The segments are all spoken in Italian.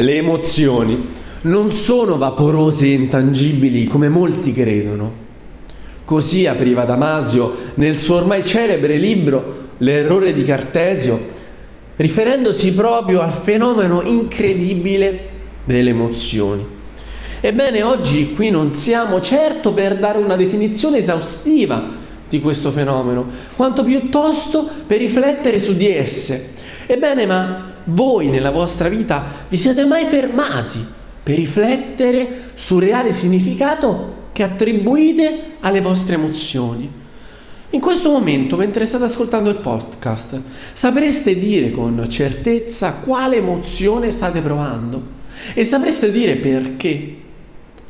Le emozioni non sono vaporose e intangibili come molti credono. Così apriva Damasio nel suo ormai celebre libro L'errore di Cartesio, riferendosi proprio al fenomeno incredibile delle emozioni. Ebbene, oggi qui non siamo certo per dare una definizione esaustiva di questo fenomeno, quanto piuttosto per riflettere su di esse. Ebbene, ma voi nella vostra vita vi siete mai fermati per riflettere sul reale significato che attribuite alle vostre emozioni? In questo momento, mentre state ascoltando il podcast, sapreste dire con certezza quale emozione state provando e sapreste dire perché.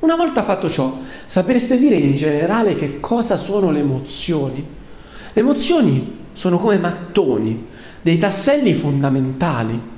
Una volta fatto ciò, sapreste dire in generale che cosa sono le emozioni. Le emozioni sono come mattoni, dei tasselli fondamentali,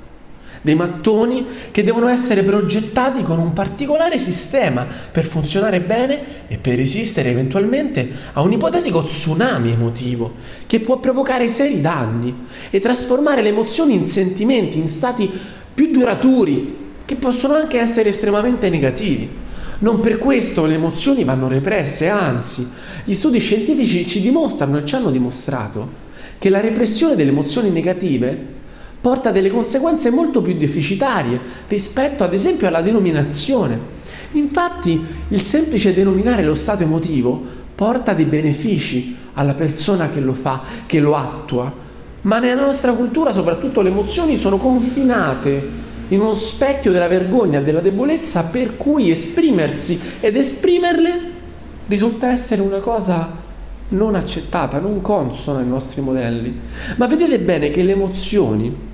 dei mattoni che devono essere progettati con un particolare sistema per funzionare bene e per resistere eventualmente a un ipotetico tsunami emotivo che può provocare seri danni e trasformare le emozioni in sentimenti, in stati più duraturi, che possono anche essere estremamente negativi. Non per questo le emozioni vanno represse, anzi, gli studi scientifici ci dimostrano e ci hanno dimostrato che la repressione delle emozioni negative porta delle conseguenze molto più deficitarie rispetto ad esempio alla denominazione. Infatti il semplice denominare lo stato emotivo porta dei benefici alla persona che lo fa, che lo attua, ma nella nostra cultura soprattutto le emozioni sono confinate in uno specchio della vergogna, della debolezza, per cui esprimersi ed esprimerle risulta essere una cosa non accettata, non consona ai nostri modelli. Ma vedete bene che le emozioni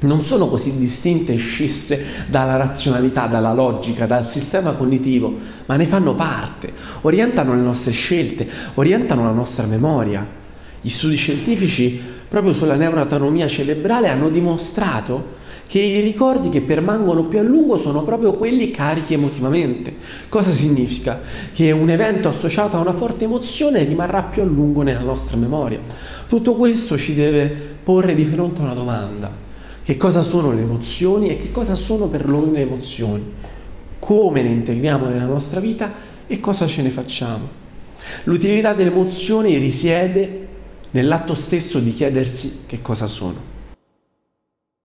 non sono così distinte e scisse dalla razionalità, dalla logica, dal sistema cognitivo, ma ne fanno parte, orientano le nostre scelte, orientano la nostra memoria. Gli studi scientifici proprio sulla neuroanatomia cerebrale hanno dimostrato che i ricordi che permangono più a lungo sono proprio quelli carichi emotivamente. Cosa significa? Che un evento associato a una forte emozione rimarrà più a lungo nella nostra memoria. Tutto questo ci deve porre di fronte a una domanda. Che cosa sono le emozioni e che cosa sono per noi le emozioni? Come le integriamo nella nostra vita e cosa ce ne facciamo? L'utilità delle emozioni risiede nell'atto stesso di chiedersi che cosa sono.